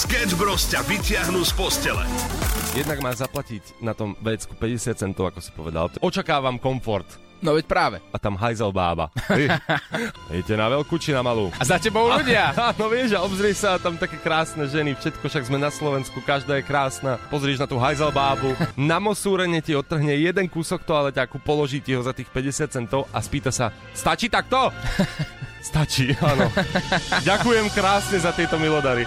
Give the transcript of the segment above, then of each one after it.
Sketch Bros ťa vyťahnú z postele. Jednak má zaplatiť na tom vecku 50 centov, ako si povedal. Očakávam komfort. No veď práve. A tam hajzel bába. Idete na veľkú či na malú? A za tebou ľudia. No vieš, a obzri sa, tam také krásne ženy, všetko, však sme na Slovensku, každá je krásna. Pozrieš na tú hajzel bábu, na mosúrenie ti odtrhne jeden kúsok toaleťaku, položí ti ho za tých 50 centov a spýta sa, stačí takto? Stačí, áno. Ďakujem krásne za tieto milodary.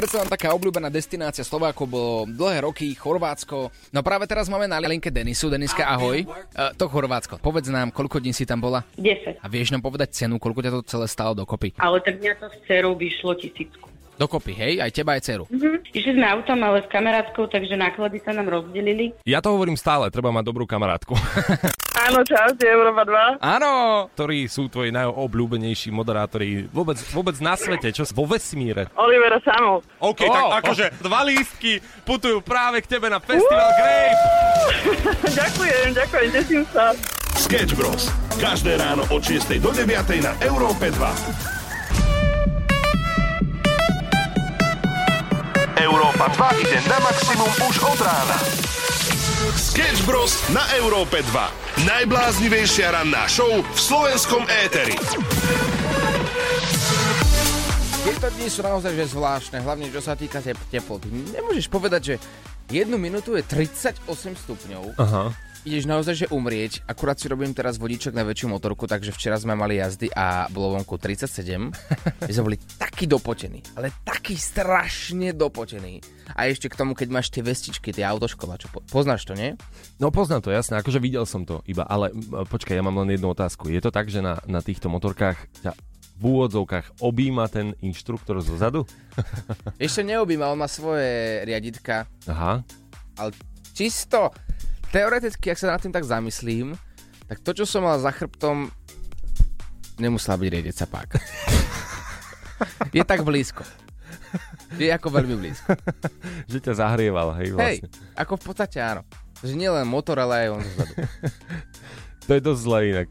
Predsa len taká obľúbená destinácia Slovákov bolo dlhé roky Chorvátsko. No práve teraz máme na linke Denisu. Deniska, ahoj. Uh, to Chorvátsko. Povedz nám, koľko dní si tam bola? 10. A vieš nám povedať cenu, koľko ťa to celé stalo dokopy? Ale tak mňa to s dcerou vyšlo tisícku. Dokopy, hej? Aj teba, aj dceru. Mhm. Išli sme autom, ale s kamarátkou, takže náklady sa nám rozdelili. Ja to hovorím stále, treba mať dobrú kamarátku. Áno, čaute, Európa 2. Áno! Ktorí sú tvoji najobľúbenejší moderátori vôbec, vôbec na svete, čo vo vesmíre. Olivera Samo. OK, Oh, tak oh. akože dva lístky putujú práve k tebe na Festival Grape. ďakujem, ďakujem, teším sa. Sketch Bros. Každé ráno od 6 do 9 na Európe 2. Európa 2 ide na maximum už od rána. Sketch Bros. na Európe 2. Najbláznivejšia ranná show v slovenskom éteri. Tieto dni sú naozaj že zvláštne, hlavne čo sa týka tep- teploty. Nemôžeš povedať, že jednu minútu je 38 stupňov. Aha. Ideš naozaj, že umrieť. Akurát si robím teraz vodičok na väčšiu motorku, takže včera sme mali jazdy a bolo vonku 37. My sme boli takí dopotení, ale taký strašne dopotení. A ešte k tomu, keď máš tie vestičky, tie autoškola, čo po- poznáš to, nie? No poznám to, jasné, akože videl som to iba, ale počkaj, ja mám len jednu otázku. Je to tak, že na, na týchto motorkách ťa v úvodzovkách objíma ten inštruktor zo zadu? Ešte neobíma, on má svoje riaditka, Aha. ale čisto teoreticky, ak sa nad tým tak zamyslím, tak to, čo som mal za chrbtom, nemusela byť riedeca páka. Je tak blízko. Je ako veľmi blízko. Že ťa zahrieval, hej, Hej, vlastne. ako v podstate áno. Takže nie len motor, ale aj on zozadu. To je dosť zlé inak.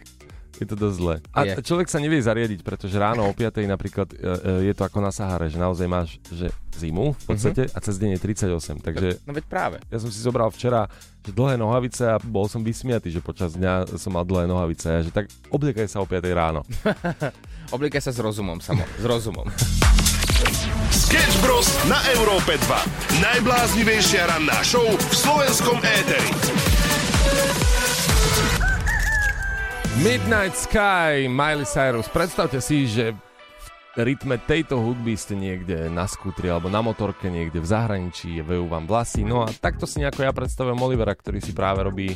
Je to dosť zlé. A Je. človek sa nevie zariadiť, pretože ráno o 5 napríklad e, e, je to ako na Sahare, že naozaj máš že zimu v podstate a cez deň je 38. Takže No veď práve. ja som si zobral včera že dlhé nohavice a bol som vysmiatý, že počas dňa som mal dlhé nohavice a že tak obliekaj sa o 5 ráno. Oblikaj sa s rozumom, samo. S rozumom. Sketch Bros. na Európe 2. Najbláznivejšia ranná show v slovenskom éteri. Midnight Sky, Miley Cyrus. Predstavte si, že v rytme tejto hudby ste niekde na skútri alebo na motorke niekde v zahraničí, vejú vám vlasy. No a takto si nejako ja predstavujem Olivera, ktorý si práve robí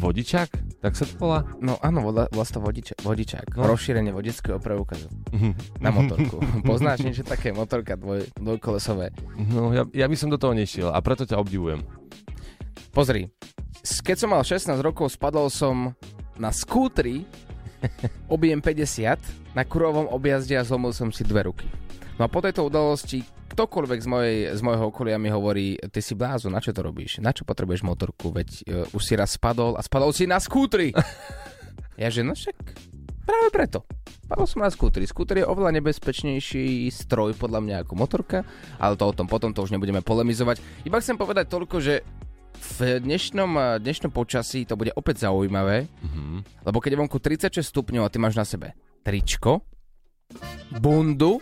vodičák, tak sa to volá? No áno, volá, volá to vodiča, vodičák. No. Rozšírenie vodického preukazu. Na motorku. Poznáš niečo také? Motorka dvoj, dvojkolesové. No ja, ja by som do toho nešiel a preto ťa obdivujem. Pozri, keď som mal 16 rokov, spadol som na skútri objem 50 na kurovom objazde a zlomil som si dve ruky. No a po tejto udalosti ktokoľvek z, mojej, z môjho okolia mi hovorí, ty si blázo, na čo to robíš? Na čo potrebuješ motorku? Veď uh, už si raz spadol a spadol si na skútri. ja že, no však práve preto. Spadol som na skútri. Skúter je oveľa nebezpečnejší stroj podľa mňa ako motorka, ale to o tom potom to už nebudeme polemizovať. Iba chcem povedať toľko, že v dnešnom, eh, dnešnom počasí to bude opäť zaujímavé, Mhm. lebo keď je vonku 36 stupňov a ty máš na sebe tričko, bundu,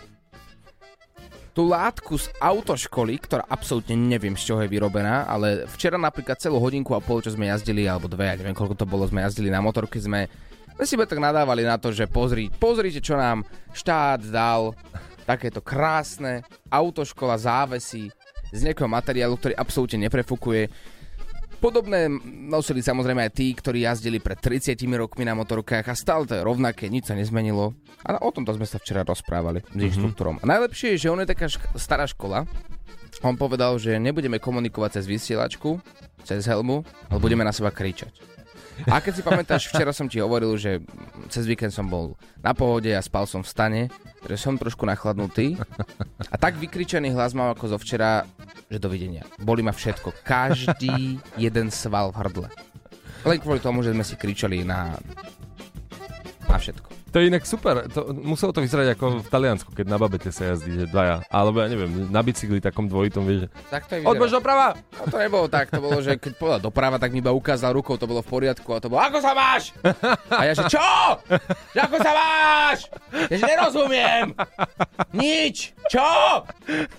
tú látku z autoškoly, ktorá absolútne neviem, z čoho je vyrobená, ale včera napríklad celú hodinku a pol, čo sme jazdili, alebo dve, ja neviem, koľko to bolo, sme jazdili na motorke, sme, sme si tak nadávali na to, že pozri, pozrite, čo nám štát dal, takéto krásne autoškola závesy z nejakého materiálu, ktorý absolútne neprefukuje. Podobné nosili samozrejme aj tí, ktorí jazdili pred 30 rokmi na motorkách a stále to je rovnaké, nič sa nezmenilo. A o tomto sme sa včera rozprávali s inštruktorom. A najlepšie je, že on je taká šk- stará škola. On povedal, že nebudeme komunikovať cez vysielačku, cez helmu, ale budeme na seba kričať. A keď si pamätáš, včera som ti hovoril, že cez víkend som bol na pohode a spal som v stane, že som trošku nachladnutý. A tak vykričaný hlas mám ako zo včera, že dovidenia. Boli ma všetko. Každý jeden sval v hrdle. Len kvôli tomu, že sme si kričali na, na všetko. To je inak super. To, muselo to vyzerať ako v Taliansku, keď na babete sa jazdí, že dvaja. Alebo ja neviem, na bicykli takom dvojitom, vieš. Tak to je Odbož doprava! No to nebolo tak, to bolo, že keď povedal doprava, tak mi iba ukázal rukou, to bolo v poriadku a to bolo, ako sa máš? A ja, že čo? Že ako sa máš? Ja, že nerozumiem. Nič. Čo?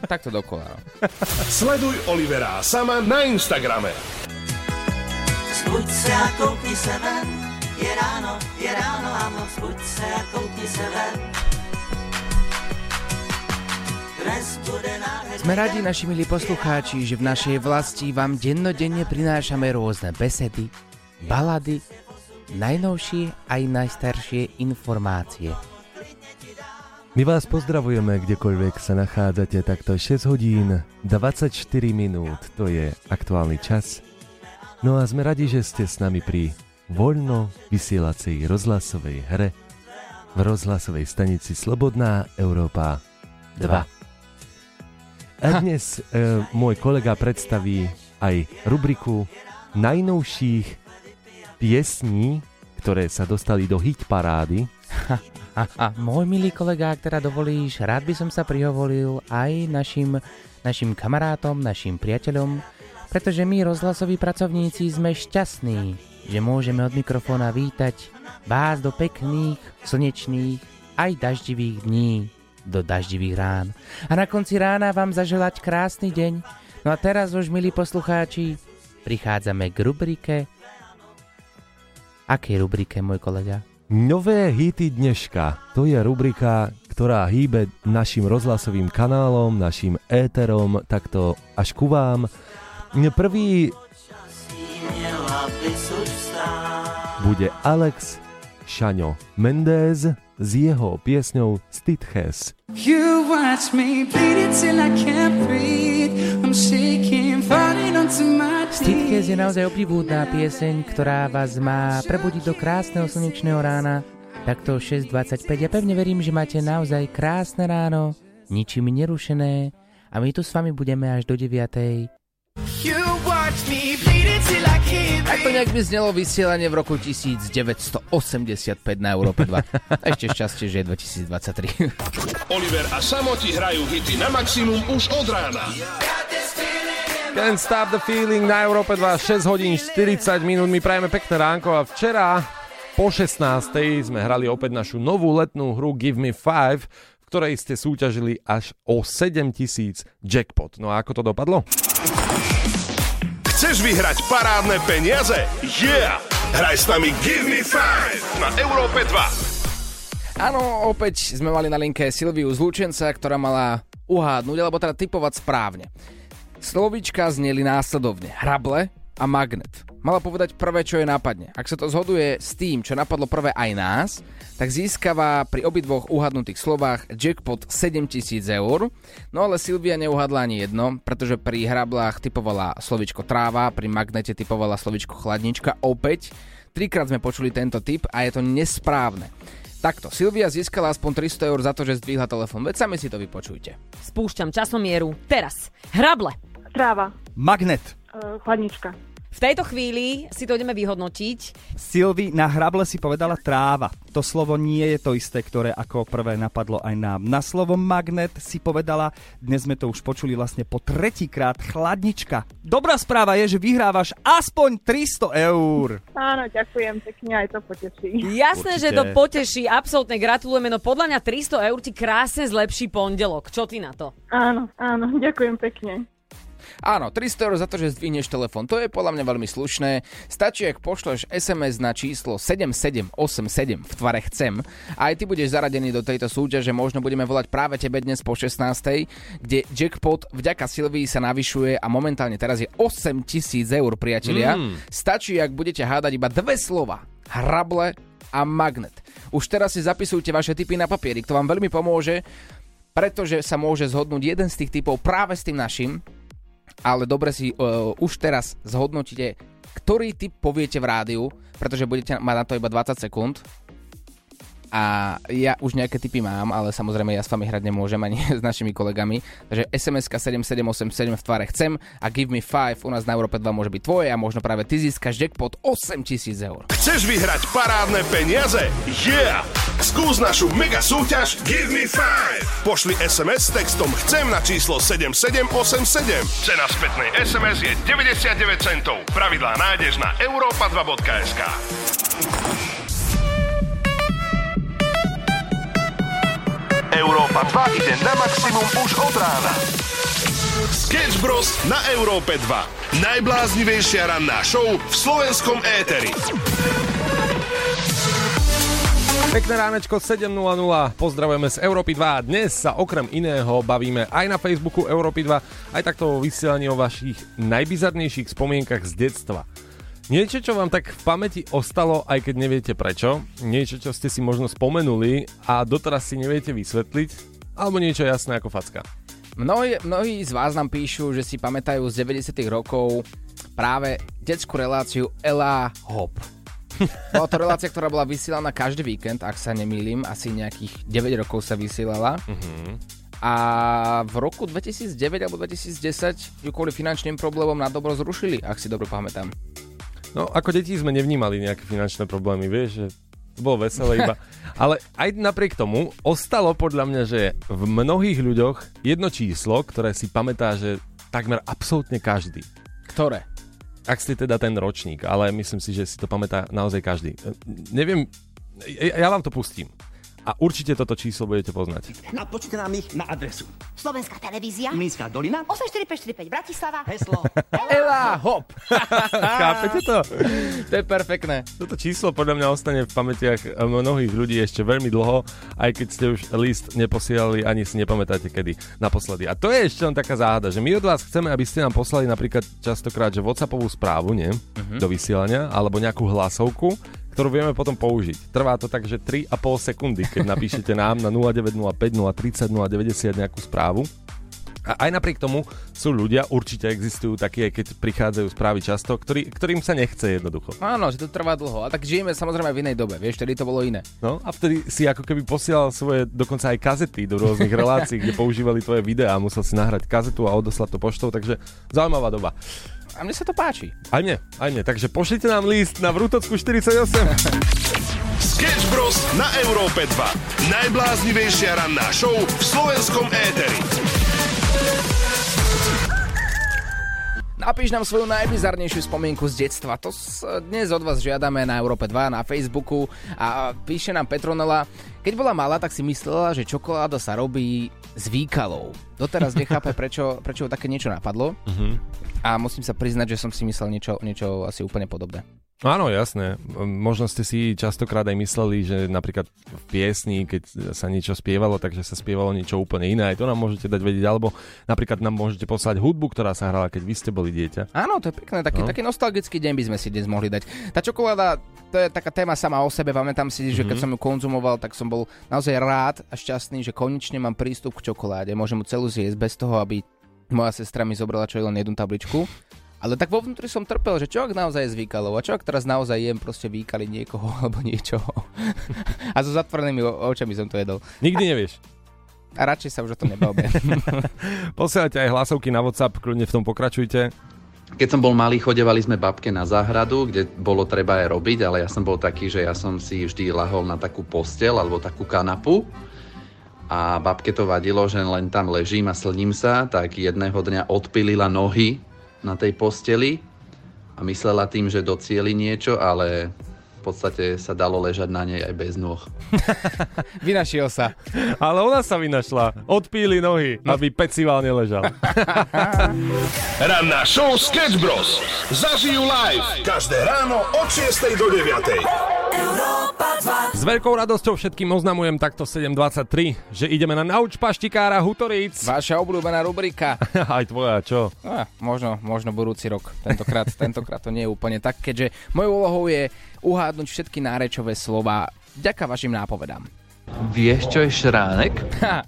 Tak to dokola. No. Sleduj Olivera Sama na Instagrame. Zbuď se a koukni se ven, je ráno, je ráno, áno, zbuď se a koukni se ven. Sme radi, naši milí poslucháči, že v našej vlasti vám dennodenne prinášame rôzne besedy, balady, najnovšie aj najstaršie informácie. My vás pozdravujeme, kdekoľvek sa nachádzate, takto 6 hodín 24 minút, to je aktuálny čas. No a sme radi, že ste s nami pri voľno vysielacej rozhlasovej hre v rozhlasovej stanici Slobodná Európa 2. A dnes e, môj kolega predstaví aj rubriku najnovších piesní, ktoré sa dostali do hit parády. A, a môj milý kolega, ak teda dovolíš, rád by som sa prihovoril aj našim, našim kamarátom, našim priateľom, pretože my, rozhlasoví pracovníci, sme šťastní, že môžeme od mikrofóna vítať vás do pekných, slnečných, aj daždivých dní, do daždivých rán. A na konci rána vám zaželať krásny deň. No a teraz už, milí poslucháči, prichádzame k rubrike... Akej rubrike, môj kolega? Nové hity dneška. To je rubrika, ktorá hýbe našim rozhlasovým kanálom, našim éterom, takto až ku vám. Prvý bude Alex Šaňo Mendez s jeho piesňou Stitches. You watch me bleed it till I can't breathe. I'm shaking, falling onto my Stitkes knees. je naozaj obdivúdna pieseň, ktorá vás má prebudiť do krásneho slnečného rána. Takto 6.25. Ja pevne verím, že máte naozaj krásne ráno, ničím nerušené a my tu s vami budeme až do 9. You watch me can't Tak to nejak by znelo vysielanie v roku 1985 na Európe 2. Ešte šťastie, že je 2023. Oliver a Samo ti hrajú hity na maximum už od rána. Can't stop the feeling na Európe 2, 6 hodín 40 minút, my prajeme pekné ránko a včera po 16. sme hrali opäť našu novú letnú hru Give Me 5, v ktorej ste súťažili až o 7000 jackpot. No a ako to dopadlo? Chceš vyhrať parádne peniaze? Yeah! Hraj s nami Give Me 5 na Európe 2. Áno, opäť sme mali na linke Silviu z Lučenca, ktorá mala uhádnuť, alebo teda typovať správne. Slovička zneli následovne. Hrable a magnet. Mala povedať prvé, čo je nápadne. Ak sa to zhoduje s tým, čo napadlo prvé aj nás, tak získava pri obidvoch uhadnutých slovách jackpot 7000 eur. No ale Silvia neuhadla ani jedno, pretože pri hrablách typovala slovičko tráva, pri magnete typovala slovičko chladnička. Opäť, trikrát sme počuli tento typ a je to nesprávne. Takto, Silvia získala aspoň 300 eur za to, že zdvihla telefón. Veď sami si to vypočujte. Spúšťam časomieru. Teraz. Hrable. Tráva, Magnet. uh, chladnička. V tejto chvíli si to ideme vyhodnotiť. Silvi na hrable si povedala tráva. To slovo nie je to isté, ktoré ako prvé napadlo aj nám. Na slovo magnet si povedala, dnes sme to už počuli vlastne po tretíkrát, chladnička. Dobrá správa je, že vyhrávaš aspoň 300 eur. Áno, ďakujem pekne, aj to poteší. Jasné, Určite. že to poteší, absolútne gratulujeme, no podľa mňa 300 eur ti krásne zlepší pondelok. Čo ty na to? Áno, áno, ďakujem pekne. Áno, 300 eur za to, že zdvihneš telefón. To je podľa mňa veľmi slušné. Stačí, ak pošleš SMS na číslo 7787 v tvare chcem a aj ty budeš zaradený do tejto súťaže. Možno budeme volať práve tebe dnes po 16. kde jackpot vďaka Silvii sa navyšuje a momentálne teraz je 8000 eur, priatelia. Mm. Stačí, ak budete hádať iba dve slova. Hrable a magnet. Už teraz si zapisujte vaše tipy na papierik, to vám veľmi pomôže, pretože sa môže zhodnúť jeden z tých typov práve s tým našim, ale dobre si uh, už teraz zhodnotíte, ktorý typ poviete v rádiu, pretože budete mať na to iba 20 sekúnd. A ja už nejaké typy mám, ale samozrejme ja s vami hrať nemôžem ani s našimi kolegami. Takže SMS-ka 7787 v tvare chcem a Give Me 5 u nás na Európe 2 môže byť tvoje a možno práve ty získaš jackpot 8000 eur. Chceš vyhrať parádne peniaze? Yeah! Skús našu mega súťaž Give Me 5! Pošli SMS s textom Chcem na číslo 7787. Cena spätnej SMS je 99 centov. Pravidlá nájdeš na europa2.sk. Európa 2 ide na maximum už od rána. Sketch Bros. na Európe 2. Najbláznivejšia ranná show v slovenskom éteri. Pekné ránečko 7.00, pozdravujeme z Európy 2 a dnes sa okrem iného bavíme aj na Facebooku Európy 2, aj takto vo vysielaní o vašich najbizarnejších spomienkach z detstva. Niečo, čo vám tak v pamäti ostalo, aj keď neviete prečo, niečo, čo ste si možno spomenuli a doteraz si neviete vysvetliť, alebo niečo jasné ako facka. Mnohí, mnohí z vás nám píšu, že si pamätajú z 90 rokov práve detskú reláciu Ela Hop. Bola to relácia, ktorá bola vysielaná každý víkend, ak sa nemýlim, asi nejakých 9 rokov sa vysielala. A v roku 2009 alebo 2010 ju kvôli finančným problémom na dobro zrušili, ak si dobre pamätám. No, ako deti sme nevnímali nejaké finančné problémy, vieš, že to bolo veselé iba. Ale aj napriek tomu ostalo podľa mňa, že v mnohých ľuďoch jedno číslo, ktoré si pamätá, že takmer absolútne každý. Ktoré? Ak ste teda ten ročník, ale myslím si, že si to pamätá naozaj každý. Neviem, ja vám to pustím. A určite toto číslo budete poznať. Napočte nám ich na adresu. Slovenská televízia. Minská dolina. 84545 Bratislava. Heslo. Ela Hop! Chápete to? To je perfektné. Toto číslo podľa mňa ostane v pamätiach mnohých ľudí ešte veľmi dlho, aj keď ste už list neposielali, ani si nepamätáte kedy naposledy. A to je ešte len taká záhada, že my od vás chceme, aby ste nám poslali napríklad častokrát, že WhatsAppovú správu, nie? Mhm. Do vysielania, alebo nejakú hlasovku, ktorú vieme potom použiť. Trvá to tak, že 3,5 sekundy, keď napíšete nám na 0905 030 090 nejakú správu. A aj napriek tomu sú ľudia, určite existujú takí, aj keď prichádzajú správy často, ktorý, ktorým sa nechce jednoducho. Áno, že to trvá dlho. A tak žijeme samozrejme v inej dobe, vieš, vtedy to bolo iné. No a vtedy si ako keby posielal svoje dokonca aj kazety do rôznych relácií, kde používali tvoje videá a musel si nahrať kazetu a odoslať to poštou, takže zaujímavá doba. A mne sa to páči. Aj mne, aj mne. Takže pošlite nám list na Vrútocku 48. Sketch Bros. na Európe 2. Najbláznivejšia ranná show v slovenskom éteri. Napíš nám svoju najbizarnejšiu spomienku z detstva. To dnes od vás žiadame na Európe 2, na Facebooku a píše nám Petronela, keď bola malá, tak si myslela, že čokoláda sa robí z výkalov. Doteraz nechápe, prečo, prečo také niečo napadlo a musím sa priznať, že som si myslel niečo, niečo asi úplne podobné. Áno, jasné. Možno ste si častokrát aj mysleli, že napríklad v piesni, keď sa niečo spievalo, takže sa spievalo niečo úplne iné. Aj to nám môžete dať vedieť, alebo napríklad nám môžete poslať hudbu, ktorá sa hrala, keď vy ste boli dieťa. Áno, to je pekné, taký, no. taký nostalgický deň by sme si dnes mohli dať. Tá čokoláda, to je taká téma sama o sebe, pamätám si, že keď Mhm. som ju konzumoval, tak som bol naozaj rád a šťastný, že konečne mám prístup k čokoláde. Môžem mu celú zjesť bez toho, aby moja sestra mi zobrala čo len jednu tabličku. Ale tak vo vnútri som trpel, že čo ak naozaj je a čo ak teraz naozaj jem proste výkali niekoho alebo niečoho. a so zatvorenými očami som to jedol. Nikdy nevieš. A radšej sa už o tom nebavme. Posielajte aj hlasovky na WhatsApp, kľudne v tom pokračujte. Keď som bol malý, chodevali sme babke na záhradu, kde bolo treba aj robiť, ale ja som bol taký, že ja som si vždy lahol na takú postel alebo takú kanapu. A babke to vadilo, že len tam ležím a slním sa, tak jedného dňa odpilila nohy na tej posteli a myslela tým, že docieli niečo, ale v podstate sa dalo ležať na nej aj bez nôh. Vynašiel sa. Ale ona sa vynašla. Odpíli nohy, aby pecival neležal. Ranná show Sketch Bros. Zažijú live každé ráno od 6 do 9. S veľkou radosťou všetkým oznamujem takto 7.23, že ideme na Nauč paštikára Hutoríc. Vaša obľúbená rubrika. Aj tvoja, čo? Ah, možno, možno budúci rok. Tentokrát, tentokrát to nie je úplne tak, keďže mojou úlohou je uhádnuť všetky nárečové slova vďaka vašim nápovedám. Vieš, čo je šránek? Ha,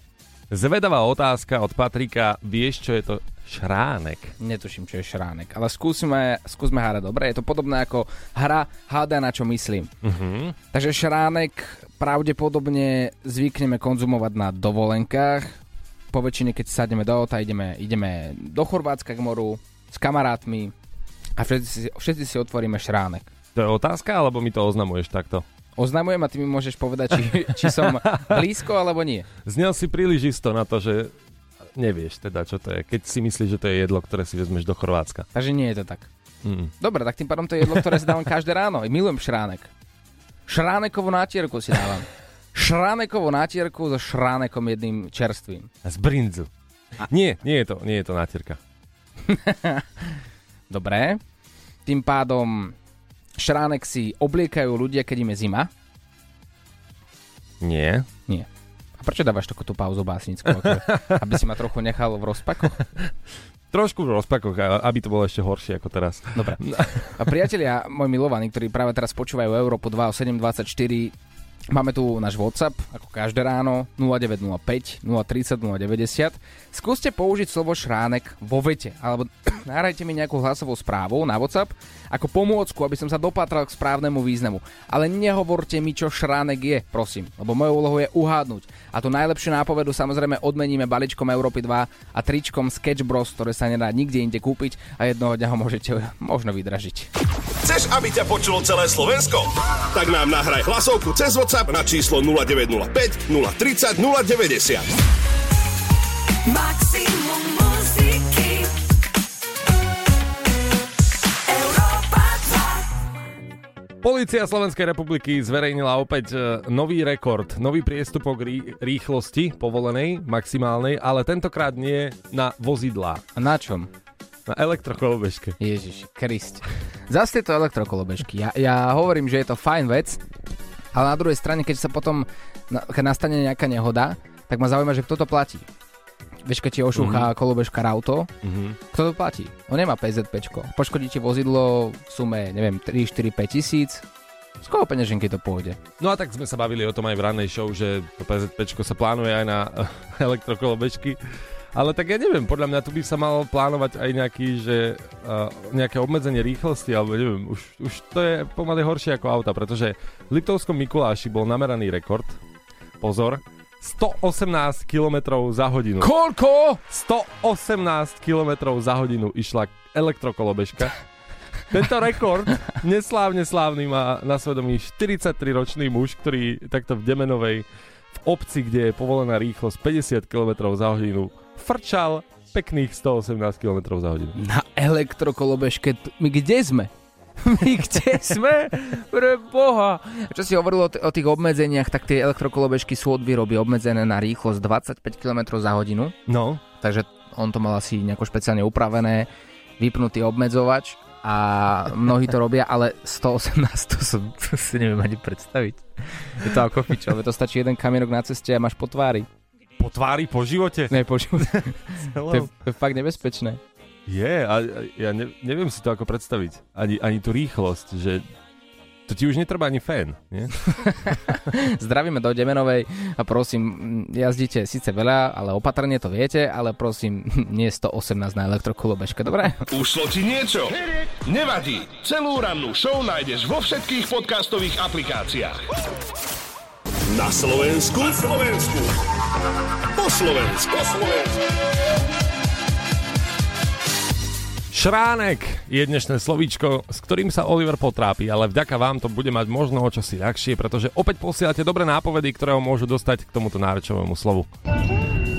Zvedavá otázka od Patrika. Vieš, čo je to šránek? Netuším, čo je šránek, ale skúsme, skúsme hádať. Dobre, je to podobné ako hra Háda, na čo myslím. Uh-huh. Takže šránek pravdepodobne zvykneme konzumovať na dovolenkách. Po väčšine, keď sadneme do auta, ideme, ideme do Chorvátska k moru s kamarátmi a všetci si, všetci si otvoríme šránek. To je otázka, alebo mi to oznamuješ takto? Oznamujem a ty mi môžeš povedať, či, či som blízko alebo nie. Znel si príliš isto na to, že nevieš teda, čo to je, keď si myslíš, že to je jedlo, ktoré si vezmeš do Chorvátska. Takže nie je to tak. Mm. Dobre, tak tým pádom to je jedlo, ktoré si dávam každé ráno. Milujem šránek. Šránekovú nátierku si dávam. Šránekovú nátierku so šránekom jedným čerstvým. Z brinzu. Nie, nie je to, nie je to nátierka. Dobre. Tým pádom šránek si obliekajú ľudia, keď im je zima. Nie. Nie. A prečo dávaš takúto pauzu básnickú? Aby si ma trochu nechal v rozpakoch? Trošku v rozpakoch, aby to bolo ešte horšie ako teraz. Dobre. A priatelia, môj milovaní, ktorí práve teraz počúvajú Európu 2 o 724, máme tu náš WhatsApp, ako každé ráno, 0905 030 090. Skúste použiť slovo šránek vo vete, alebo nahrajte mi nejakú hlasovú správu na WhatsApp ako pomôcku, aby som sa dopátral k správnemu významu. Ale nehovorte mi, čo šránek je, prosím, lebo mojou úlohou je uhádnuť. A tú najlepšiu nápovedu samozrejme odmeníme balíčkom Európy 2 a tričkom Sketch Bros, ktoré sa nedá nikde inde kúpiť a jednoho dňa ho môžete možno vydražiť. Chceš, aby ťa počulo celé Slovensko? Tak nám nahraj hlasovku cez WhatsApp na číslo 0905 030 090. Maximum muziky Európa 2 Polícia Slovenskej republiky zverejnila opäť e, nový rekord, nový priestupok rí- rýchlosti povolenej, maximálnej, ale tentokrát nie na vozidlá, A na čom? na elektrokolobežke. Ježiš, Krist. Zas tieto elektrokolobežky. Ja, ja hovorím, že je to fajn vec, ale na druhej strane, keď sa potom, keď nastane nejaká nehoda, tak ma zaujíma, že kto to platí. Vieš, keď ti ošúcha mm-hmm. kolobežka auto, Mhm. kto to platí? On nemá PZPčko. Poškodí ti vozidlo v sume, neviem, 3, 4, 5 tisíc. Z koho peňaženky to pôjde? No a tak sme sa bavili o tom aj v rannej show, že to PZPčko sa plánuje aj na elektrokolobežky. Ale tak ja neviem, podľa mňa tu by sa mal plánovať aj nejaký, že uh, nejaké obmedzenie rýchlosti, alebo neviem, už, už to je pomaly horšie ako auta, pretože v Liptovskom Mikuláši bol nameraný rekord, pozor, 118 km za hodinu. Koľko? 118 km za hodinu išla elektrokolobežka. Tento rekord neslávne slávny má na svedomí 43-ročný muž, ktorý takto v Demenovej v obci, kde je povolená rýchlosť 50 km za hodinu, frčal pekných 118 km za hodinu. Na elektrokolobežke, t- my kde sme? My kde sme? Pre boha. Čo si hovoril o, t- o tých obmedzeniach, tak tie elektrokolobežky sú od výroby obmedzené na rýchlosť 25 km za hodinu. No, Takže on to mal asi nejako špeciálne upravené, vypnutý obmedzovač a mnohí to robia, ale 118 to, som, to si neviem ani predstaviť. Je to ako fičo, to stačí jeden kamienok na ceste a máš po tvári. Po tvári, po živote. Ne, počuť. to, je, to je fakt nebezpečné. Je, a ja ne, neviem si to ako predstaviť. Ani, ani tú rýchlosť, že to ti už netreba ani fén, nie? Zdravíme do Demenovej a prosím, jazdíte síce veľa, ale opatrne to viete, ale prosím, nie 118 na elektrokolobežke, dobre? Ušlo ti niečo? Nevadí. Celú rannú show nájdeš vo všetkých podcastových aplikáciách. Na Slovensku. Na Slovensku. Po Slovensku. Po Slovensku. Šránek je dnešné slovíčko, s ktorým sa Oliver potrápi, ale vďaka vám to bude mať možno o čosi ľahšie, pretože opäť posielate dobré nápovedy, ktoré ho môžu dostať k tomuto náročovému slovu.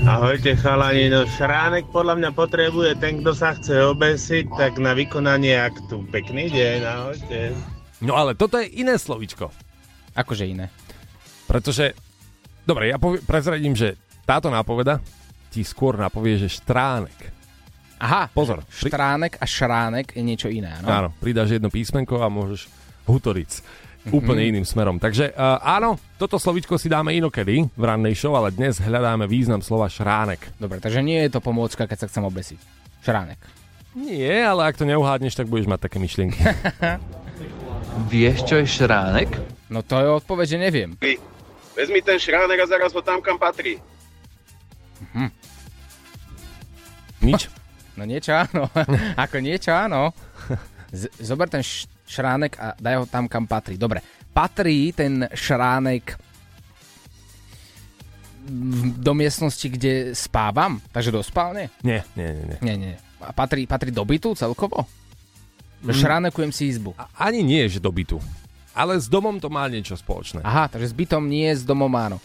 Ahojte chalani, no šránek podľa mňa potrebuje ten, kto sa chce obesiť, tak na vykonanie aktu. Pekný deň, ahojte. No ale toto je iné slovíčko, Akože iné. Pretože... Dobre, ja povie, prezradím, že táto nápoveda ti skôr napovie, že štránek. Aha, Pozor, pri, štránek a šránek je niečo iné, áno? áno, pridáš jedno písmenko a môžeš hutoriť Mhm. úplne iným smerom. Takže uh, áno, toto slovíčko si dáme inokedy v rannej show, ale dnes hľadáme význam slova šránek. Dobre, takže nie je to pomôcka, keď sa chcem obesiť. Šránek. Nie, ale ak to neuhádneš, tak budeš mať také myšlienky. Vieš, čo je šránek? No to je odpoveď, že neviem. Vezmi ten šránek a zaraz ho tam, kam patrí. Hm. Nič? No niečo áno. Ako niečo áno. Z- zober ten š- šránek a daj ho tam, kam patrí. Dobre. Patrí ten šránek v- do miestnosti, kde spávam? Takže do spálne? Nie, nie, nie. nie. Nie, nie. A patrí, patrí do bytu celkovo? Mm. Šránekujem si izbu. Ani nie, že do bytu. Ale s domom to má niečo spoločné. Aha, takže s bytom nie, s domom áno.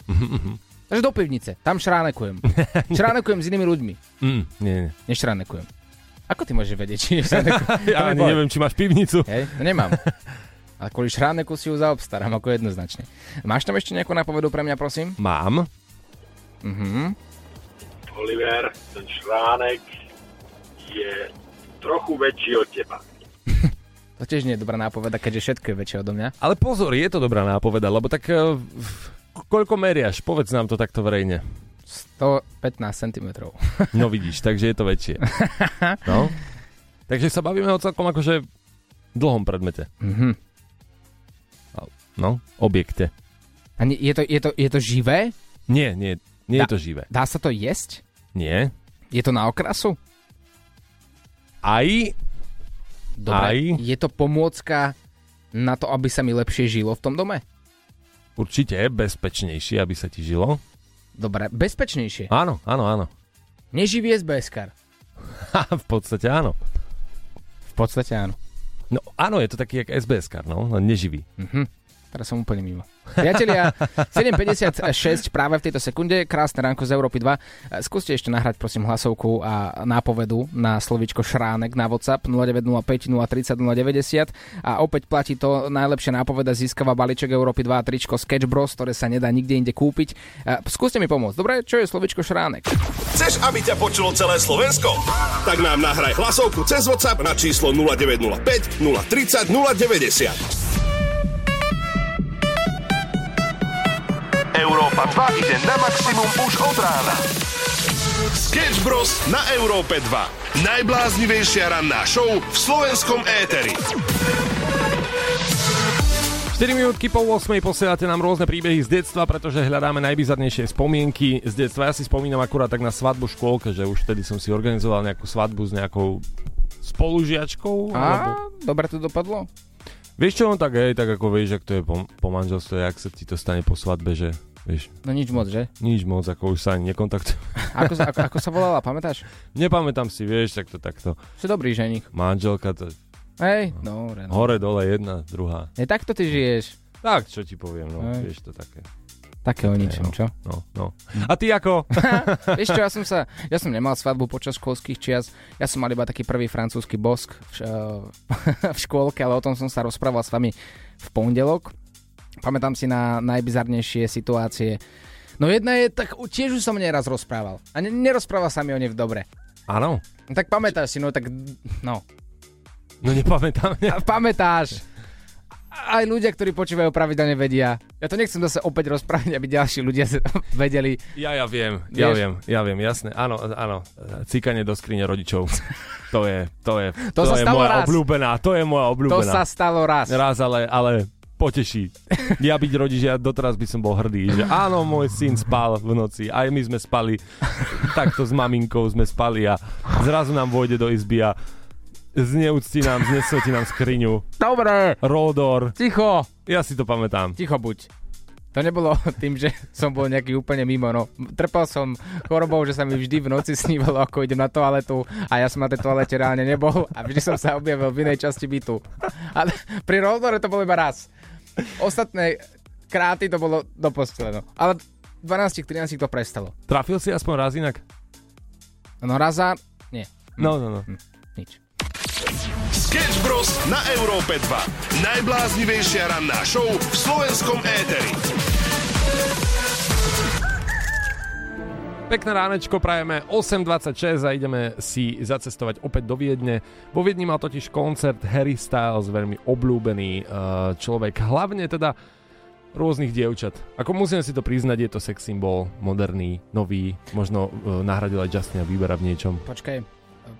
takže do pivnice. Tam šránekujem. šránekujem s inými ľuďmi. Mm, nie, nie. Nešránekujem. Ako ty môžeš vedieť, či nešránekujem? Ja ani neviem, či máš pivnicu. Hej, no nemám. Ale kvôli šráneku si ju zaobstarám ako jednoznačne. Máš tam ešte nejakú napovedu pre mňa, prosím? Mám. Mhm. Oliver, ten šránek je trochu väčší od teba. To tiež nie je dobrá nápoveda, keďže všetko je väčšie odo mňa. Ale pozor, je to dobrá nápoveda, lebo tak uh, koľko meriaš? Povedz nám to takto verejne. 115 cm. No vidíš, takže je to väčšie. No. Takže sa bavíme o celkom akože dlhom predmete. Mhm. No, objekte. A nie, je, to, je, to, je to živé? Nie, nie, nie Dá- je to živé. Dá sa to jesť? Nie. Je to na okrasu? Aj, Dobre. Aj. Je to pomôcka na to, aby sa mi lepšie žilo v tom dome? určite bezpečnejšie, aby sa ti žilo. Dobre, bezpečnejšie. Áno, áno, áno. Neživý SBS-kar. v podstate áno. V podstate áno. No áno, je to taký jak SBS no, len neživý. Mhm. Teraz som úplne mimo. Priatelia, 7.56 práve v tejto sekunde, krásne ránko z Európy 2. Skúste ešte nahrať prosím hlasovku a nápovedu na slovičko šránek na WhatsApp 0905 030 090 a opäť platí to najlepšia nápoveda získava balíček Európy 2 a tričko Sketch Bros, ktoré sa nedá nikde inde kúpiť. E, Skúste mi pomôcť. Dobre, čo je slovičko šránek? Chceš, aby ťa počulo celé Slovensko? Tak nám nahraj hlasovku cez WhatsApp na číslo 0905 030 090. Európa 2 ide na maximum už od rána. Sketch Bros. na Európe 2. Najbláznivejšia ranná show v slovenskom éteri. 4 minútky po 8 posielate nám rôzne príbehy z detstva, pretože hľadáme najbizarnejšie spomienky z detstva. Ja si spomínam akurát tak na svadbu v škôlke, že už vtedy som si organizoval nejakú svadbu s nejakou spolužiačkou. alebo... A, dobre to dopadlo? Vieš čo, on tak hej, tak ako vieš, ak to je po, po manželstve, jak sa ti to stane po svadbe, že vieš, No nič moc, že? nič moc, ako už sa ani nekontaktujem. Ako, sa- ako, ako sa volala, pamätáš? Nepamätám si, vieš, tak to takto. Si dobrý ženich. Manželka, to Hej, dobre. No. hore, dole, jedna, druhá. Je takto ty žiješ. Tak, čo ti poviem, no, Hej. vieš to také. Také o ničom, čo? No, no. A ty ako? Vieš čo, ja som sa, ja som nemal svadbu počas školských čias, ja som mal iba taký prvý francúzsky bosk v, v škôlke, ale o tom som sa rozprával s vami v pondelok. Pamätám si na najbizarnejšie situácie. No jedna je, tak tiež už som neraz rozprával. A ne, nerozprával sa mi o nej v dobre. Áno. No Tak pamätáš si, no tak, no. No nepamätám. A pamätáš. Aj ľudia, ktorí počúvajú pravidelne vedia. Ja to nechcem zase opäť rozprávať, aby ďalší ľudia vedeli. Ja, ja viem, ja Vieš? viem, ja viem, jasné. Áno, áno, cíkanie do skrine rodičov. To je, to je, To sa je stalo moja raz. obľúbená, to je moja To obľúbená. sa stalo raz. Raz, ale, ale poteší. Ja byť rodič, ja doteraz by som bol hrdý, že áno, môj syn spal v noci, aj my sme spali, takto s maminkou sme spali a zrazu nám vojde do izby a zneúcti nám, znesvetí nám skriňu. Dobre. Rodor. Ticho. Ja si to pamätám. Ticho buď. To nebolo tým, že som bol nejaký úplne mimo. No. Trpel som chorobou, že sa mi vždy v noci snívalo, ako idem na toaletu a ja som na tej toalete reálne nebol a vždy som sa objavil v inej časti bytu. Ale pri Roldore to bolo iba raz. Ostatné kráty to bolo do postele. No. Ale 12-13 to prestalo. Trafil si aspoň raz inak? No raza... Nie. No, no, no. Nič. Sketch Bros. na Európe 2. Najbláznivejšia ranná show v slovenskom éteri. Pekné ránečko, prajeme 8.26 a ideme si zacestovať opäť do Viedne. Vo Viedni mal totiž koncert Harry Styles, veľmi obľúbený eh, človek, hlavne teda rôznych dievčat. Ako musím si to priznať, je to sex symbol, moderný, nový, možno uh, nahradil aj Justina Biebera v niečom. Počkaj,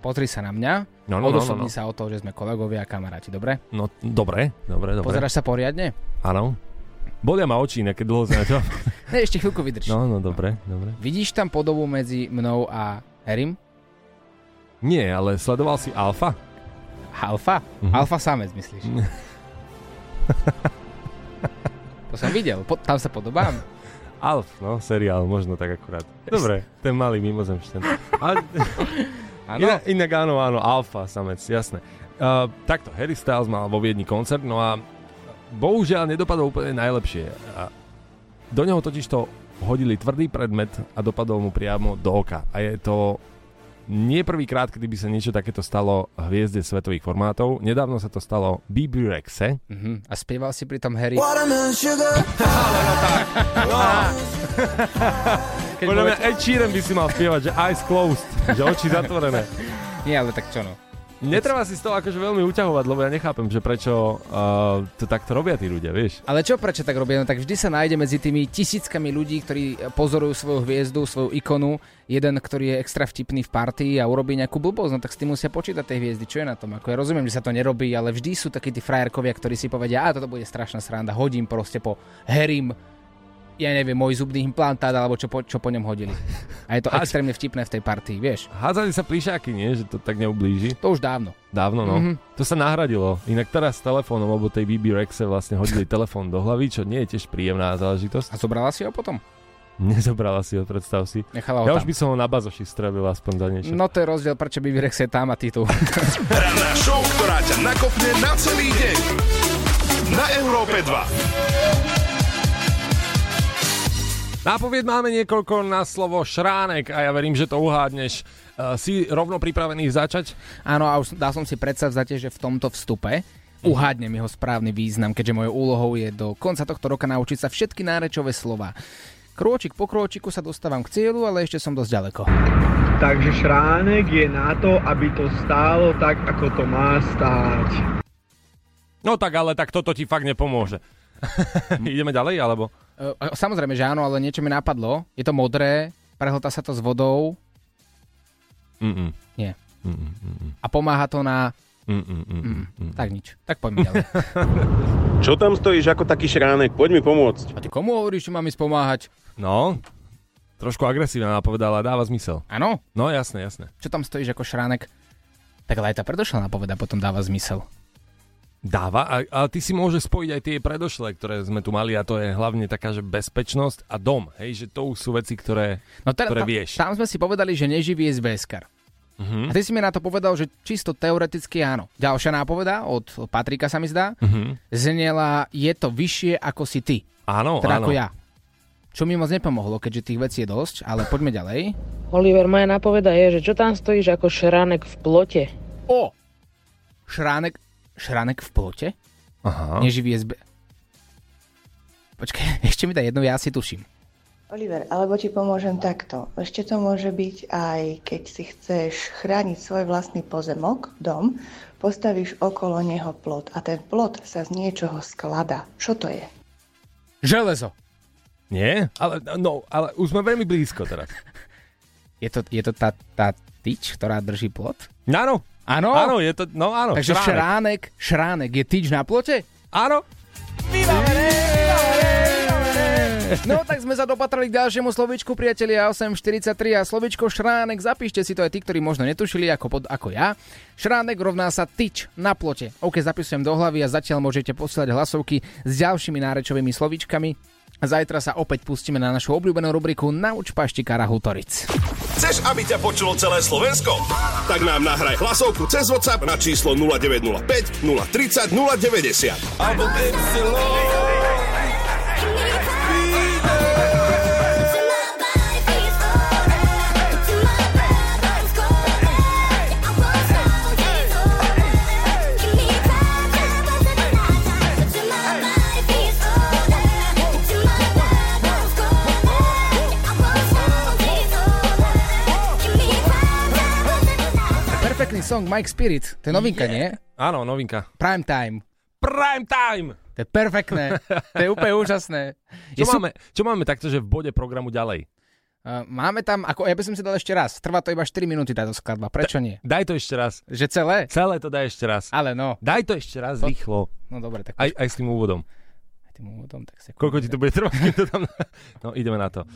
pozri sa na mňa. No, no, no, Odosobni no, no. sa o to, že sme kolegovia a kamaráti, dobre? No, dobre, dobre, dobre. Pozeráš sa poriadne? Áno. Bolia ma oči, inak keď dlho sme na to. Ne, ešte chvíľku vydrž. No, no, dobre, dobre. Vidíš tam podobu medzi mnou a Harrym? Nie, ale sledoval si Alfa? Alfa? Mhm. Alfa samec, myslíš? to som videl, po, tam sa podobám. Alf, no, seriál, možno tak akurát. Dobre, ten malý mimozemšťan. Ale, inak áno, áno, Alfa samec, jasné. Uh, takto, Harry Styles mal vo Viedni koncert, no a bohužiaľ nedopadol úplne najlepšie. A do neho totiž to hodili tvrdý predmet a dopadol mu priamo do oka. A je to nie prvýkrát, kedy by sa niečo takéto stalo hviezde svetových formátov. Nedávno sa to stalo BB Rexe. Uh-huh. A spieval si pri tom Harry? Podľa mňa Ed Sheeran by si mal spievať, že eyes closed, že oči zatvorené. Nie, ale tak čo no. Netreba si z toho akože veľmi uťahovať, lebo ja nechápem, že prečo uh, to takto robia tí ľudia, vieš. Ale čo prečo tak robia? No tak vždy sa nájde medzi tými tisíckami ľudí, ktorí pozorujú svoju hviezdu, svoju ikonu, jeden, ktorý je extra vtipný v partii a urobí nejakú blbosť, no tak s tým musia počítať tej hviezdy. Čo je na tom? Ako ja rozumiem, že sa to nerobí, ale vždy sú takí tí frajerkovia, ktorí si povedia, a toto bude strašná sranda, hodím proste po Harrym ja neviem, môj zubný implantát, alebo čo po, čo po ňom hodili. A je to extrémne vtipné v tej partii, vieš. Hádzali sa plišáky, nie? Že to tak neublíži. To už dávno. Dávno, no. Mhm. To sa nahradilo. Inak teraz s telefónom, lebo tej BB Rexe vlastne hodili telefón do hlavy, čo nie je tiež príjemná záležitosť. A zobrala si ho potom? Nezobrala si ho, predstav si. Nechala ho ja tam. už by som ho na bazoši strelil aspoň za niečo. No to je rozdiel, prečo by Virex je tam a ty tu. Ranná show, ktorá ťa nakopne na celý deň. Na Európe 2. Nápovied máme niekoľko na slovo šránek a ja verím, že to uhádneš. Uh, si rovno pripravený začať? Áno, a už dal som si predsavzatie, že v tomto vstupe uhádnem jeho správny význam, keďže mojou úlohou je do konca tohto roka naučiť sa všetky nárečové slova. Krôčik po krôčiku sa dostávam k cieľu, ale ešte som dosť ďaleko. Takže šránek je na to, aby to stálo tak, ako to má stáť. No tak, ale tak toto ti fakt nepomôže. Ideme ďalej, alebo? E, Samozrejme, že áno, ale niečo mi napadlo. Je to modré, prehltá sa to s vodou. Mm-mm. Nie. Mm-mm, mm-mm. A pomáha to na... Mm, mm, tak nič. Tak poďme ďalej. Čo tam stojíš ako taký šránek? Poď mi pomôcť. A ty komu hovoríš, že mám ísť pomáhať? No, trošku agresívne napovedala, dáva zmysel. Áno? No jasné, jasné. Čo tam stojíš ako šránek? Tak ale aj tá predošla napoveda potom dáva zmysel. Dáva, a, ale ty si môžeš spojiť aj tie predošlé, ktoré sme tu mali a to je hlavne taká, že bezpečnosť a dom, hej, že to už sú veci, ktoré, No teda, ktoré tam, vieš. tam sme si povedali, že neživý je zbeskar. Mhm. A ty si mi na to povedal, že čisto teoreticky áno. Ďalšia nápoveda od Patrika sa mi zdá, Mhm. znela, je to vyššie ako si ty. Áno, teda áno. ako ja. Čo mi moc nepomohlo, keďže tých vecí je dosť, ale poďme ďalej. Oliver, moja napoveda je, že čo tam stojíš ako šránek v plote? O! Šránek, šránek v plote? Aha. Neživý je zbe... Počkaj, ešte mi daj jednu, ja si tuším. Oliver, alebo ti pomôžem takto. Ešte to môže byť aj keď si chceš chrániť svoj vlastný pozemok, dom, postavíš okolo neho plot a ten plot sa z niečoho skladá. Čo to je? Železo. Nie? Ale, no, ale už sme veľmi blízko teraz. Je to, je to tá, tá tyč, ktorá drží plot? Áno. Áno? Áno, je to, no áno, Takže šránek. šránek, šránek je tyč na plote? Áno. No tak sme sa dopatrali k ďalšiemu slovičku, priatelia 843 a slovičko šránek, zapíšte si to aj tí, ktorí možno netušili ako, pod, ako ja. Šránek rovná sa tyč na plote. OK, zapisujem do hlavy a zatiaľ môžete posielať hlasovky s ďalšími nárečovými slovičkami. Zajtra sa opäť pustíme na našu obľúbenú rubriku Nauč paštikára Hutoric. Chceš, aby ťa počulo celé Slovensko? Tak nám nahraj hlasovku cez WhatsApp na číslo 0905 030 090. Perfektný song Mike Spirit, to je novinka, yeah. nie? Áno, novinka. Prime time. Prime time! To je perfektné, to je úplne úžasné. Čo, Je sú- máme, čo máme takto, že v bode programu ďalej? Uh, máme tam, ako ja by som si dal ešte raz, trvá to iba 4 minúty táto skladba, prečo nie? Daj to ešte raz. Že celé? Celé to daj ešte raz. Ale no. Daj to ešte raz To- rýchlo. No dobre, tak Aj, aj s tým úvodom. Tým úvodom, tak sa... Koľko ti to bude trvať, keď to tam... No, ideme na to.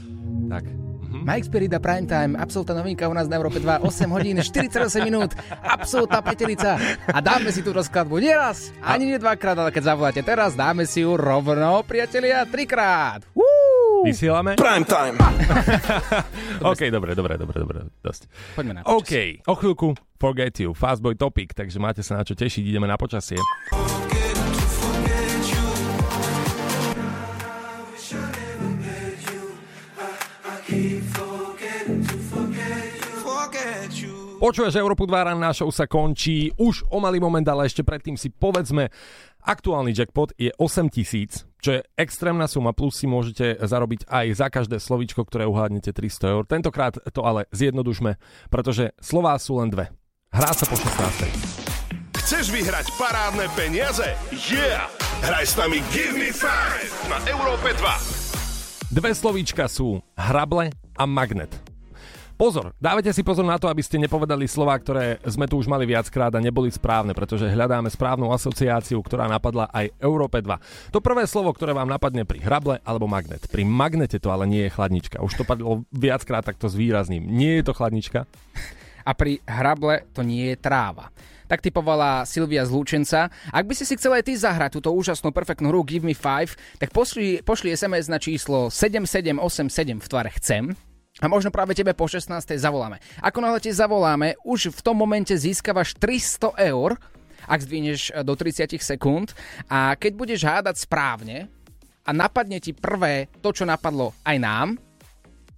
Tak. Mike Spirida Primetime, absolútna novinka u nás na Európe 2, 8 hodín, 48 minút, absolútna petelica. A dáme si tú rozkladbu nie raz, ani nie dvakrát, ale keď zavoláte teraz, dáme si ju rovno, priatelia, trikrát. Woo! Vysielame? Prime time. OK, dobre, dobre, dobre, dobre, dosť. Poďme na OK, o chvíľku Forget You, Fastboy Topic, takže máte sa na čo tešiť, ideme na počasie. Počuješ Európu 2 ran, náš show sa končí už o malý moment, ale ešte predtým si povedzme, aktuálny jackpot je 8 tisíc, čo je extrémna suma, plus si môžete zarobiť aj za každé slovíčko, ktoré uhádnete 300 eur. Tentokrát to ale zjednodušme, pretože slová sú len dve. Hrá sa po 16. Chceš vyhrať parádne peniaze? Yeah! Hraj s nami Give Me Five na Európe 2. Dve slovíčka sú hrable a magnet. Pozor, dávajte si pozor na to, aby ste nepovedali slova, ktoré sme tu už mali viackrát a neboli správne, pretože hľadáme správnu asociáciu, ktorá napadla aj Európe 2. To prvé slovo, ktoré vám napadne pri hrable alebo magnet. Pri magnete to ale nie je chladnička. Už to padlo viackrát takto zvýrazním. Nie je to chladnička? A pri hrable to nie je tráva. Tak typovala Silvia z Lúčenca. Ak by si si chcel aj ty zahrať túto úžasnú perfektnú hru Give Me 5, tak pošli, pošli SMS na číslo 7787 v tvare chcem a možno práve tebe po 16. zavoláme. Ako náhle ti zavoláme, už v tom momente získavaš 300 eur, ak zdvihneš do 30 sekúnd a keď budeš hádať správne a napadne ti prvé to, čo napadlo aj nám,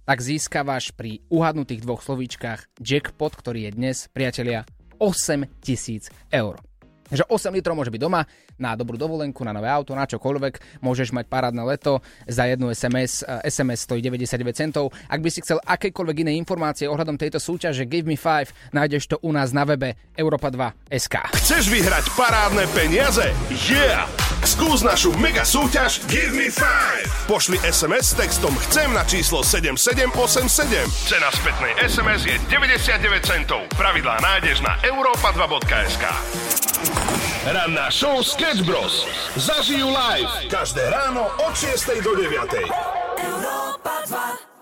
tak získavaš pri uhadnutých dvoch slovíčkach jackpot, ktorý je dnes, priatelia, 8000 eur. Takže 8 litrov môže byť doma na dobrú dovolenku, na nové auto, na čokoľvek. Môžeš mať parádne leto za jednu SMS. eh, SMS stojí 99 centov. Ak by si chcel akékoľvek iné informácie ohľadom tejto súťaže Give Me 5, nájdeš to u nás na webe europa2.sk. Chceš vyhrať parádne peniaze? Yeah! Skús našu mega súťaž Give Me 5. Pošli SMS s textom Chcem na číslo 7787. Cena spätnej SMS je 99 centov. Pravidlá nájdeš na europa2.sk. Ranná show Sketch Bros. Zažijú live. Každé ráno od 6 do 9. Európa 2.